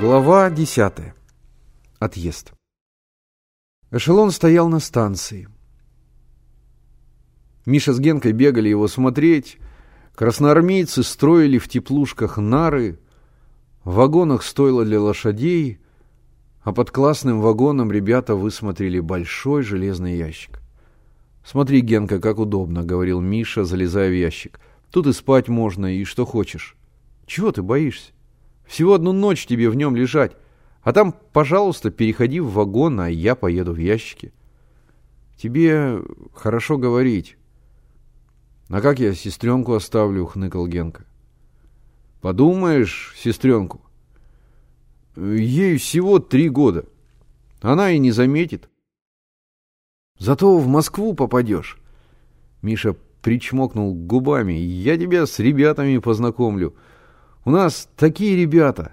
Глава 10. Отъезд. Эшелон стоял на станции. Миша с Генкой бегали его смотреть. Красноармейцы строили в теплушках нары. В вагонах стоило для лошадей, а под классным вагоном ребята высмотрели большой железный ящик. «Смотри, Генка, как удобно», — говорил Миша, залезая в ящик. «Тут и спать можно, и что хочешь». «Чего ты боишься? Всего одну ночь тебе в нем лежать. А там, пожалуйста, переходи в вагон, а я поеду в ящике». «Тебе хорошо говорить». «А как я сестренку оставлю?» — хныкал Генка. «Подумаешь, сестренку, ей всего три года. Она и не заметит». Зато в Москву попадешь. Миша причмокнул губами. Я тебя с ребятами познакомлю. У нас такие ребята.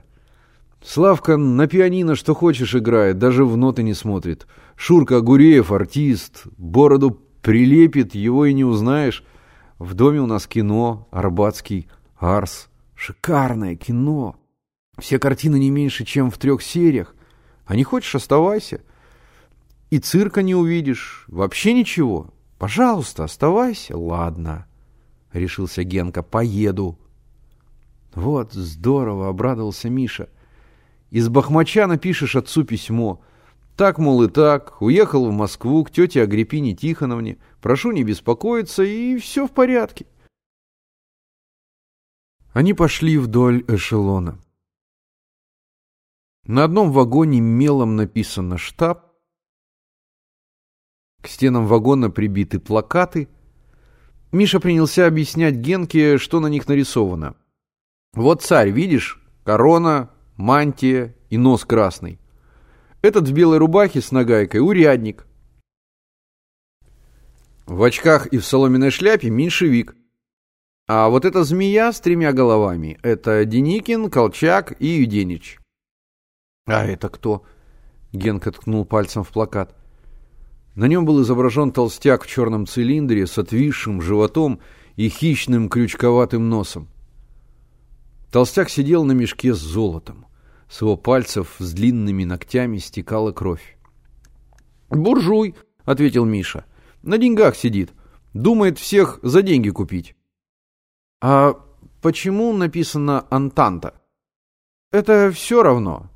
Славка на пианино что хочешь играет, даже в ноты не смотрит. Шурка Гуреев артист, бороду прилепит, его и не узнаешь. В доме у нас кино, Арбатский, Арс. Шикарное кино. Все картины не меньше, чем в трех сериях. А не хочешь, оставайся. — и цирка не увидишь, вообще ничего. Пожалуйста, оставайся. Ладно, решился Генка, поеду. Вот здорово, обрадовался Миша. Из Бахмача напишешь отцу письмо. Так, мол, и так. Уехал в Москву к тете Агриппине Тихоновне. Прошу не беспокоиться, и все в порядке. Они пошли вдоль эшелона. На одном вагоне мелом написано «штаб», к стенам вагона прибиты плакаты. Миша принялся объяснять Генке, что на них нарисовано. Вот царь, видишь? Корона, мантия и нос красный. Этот в белой рубахе с нагайкой урядник. В очках и в соломенной шляпе меньшевик. А вот эта змея с тремя головами — это Деникин, Колчак и Юденич. «А это кто?» — Генка ткнул пальцем в плакат. На нем был изображен толстяк в черном цилиндре с отвисшим животом и хищным крючковатым носом. Толстяк сидел на мешке с золотом. С его пальцев с длинными ногтями стекала кровь. «Буржуй», — ответил Миша. «На деньгах сидит. Думает всех за деньги купить». «А почему написано «Антанта»?» «Это все равно.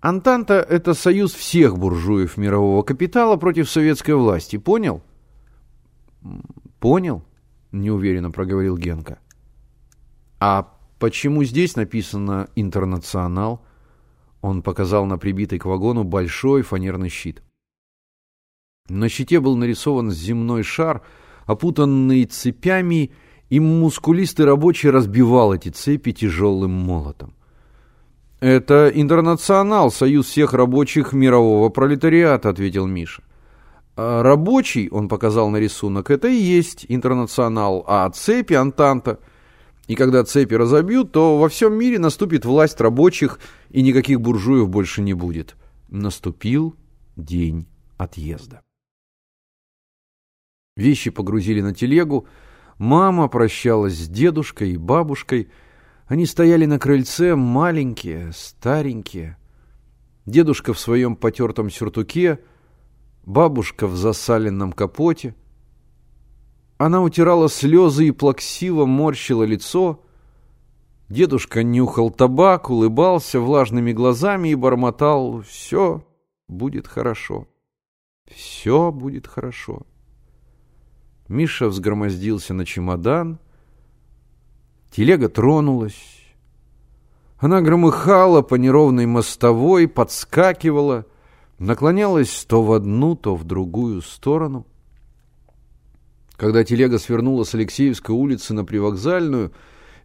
Антанта – это союз всех буржуев мирового капитала против советской власти. Понял? Понял, неуверенно проговорил Генка. А почему здесь написано «Интернационал»? Он показал на прибитый к вагону большой фанерный щит. На щите был нарисован земной шар, опутанный цепями, и мускулистый рабочий разбивал эти цепи тяжелым молотом. «Это интернационал, союз всех рабочих мирового пролетариата», — ответил Миша. А «Рабочий», — он показал на рисунок, — «это и есть интернационал, а цепи — Антанта. И когда цепи разобьют, то во всем мире наступит власть рабочих, и никаких буржуев больше не будет». Наступил день отъезда. Вещи погрузили на телегу, мама прощалась с дедушкой и бабушкой — они стояли на крыльце, маленькие, старенькие. Дедушка в своем потертом сюртуке, бабушка в засаленном капоте. Она утирала слезы и плаксиво морщила лицо. Дедушка нюхал табак, улыбался влажными глазами и бормотал «Все будет хорошо, все будет хорошо». Миша взгромоздился на чемодан — Телега тронулась. Она громыхала по неровной мостовой, подскакивала, наклонялась то в одну, то в другую сторону. Когда телега свернула с Алексеевской улицы на привокзальную,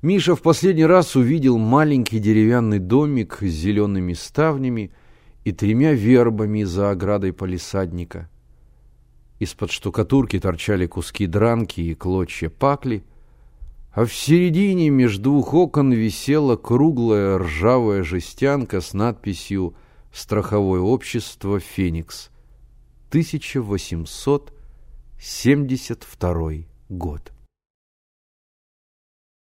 Миша в последний раз увидел маленький деревянный домик с зелеными ставнями и тремя вербами за оградой полисадника. Из-под штукатурки торчали куски дранки и клочья пакли — а в середине между двух окон висела круглая ржавая жестянка с надписью «Страховое общество «Феникс», 1872 год».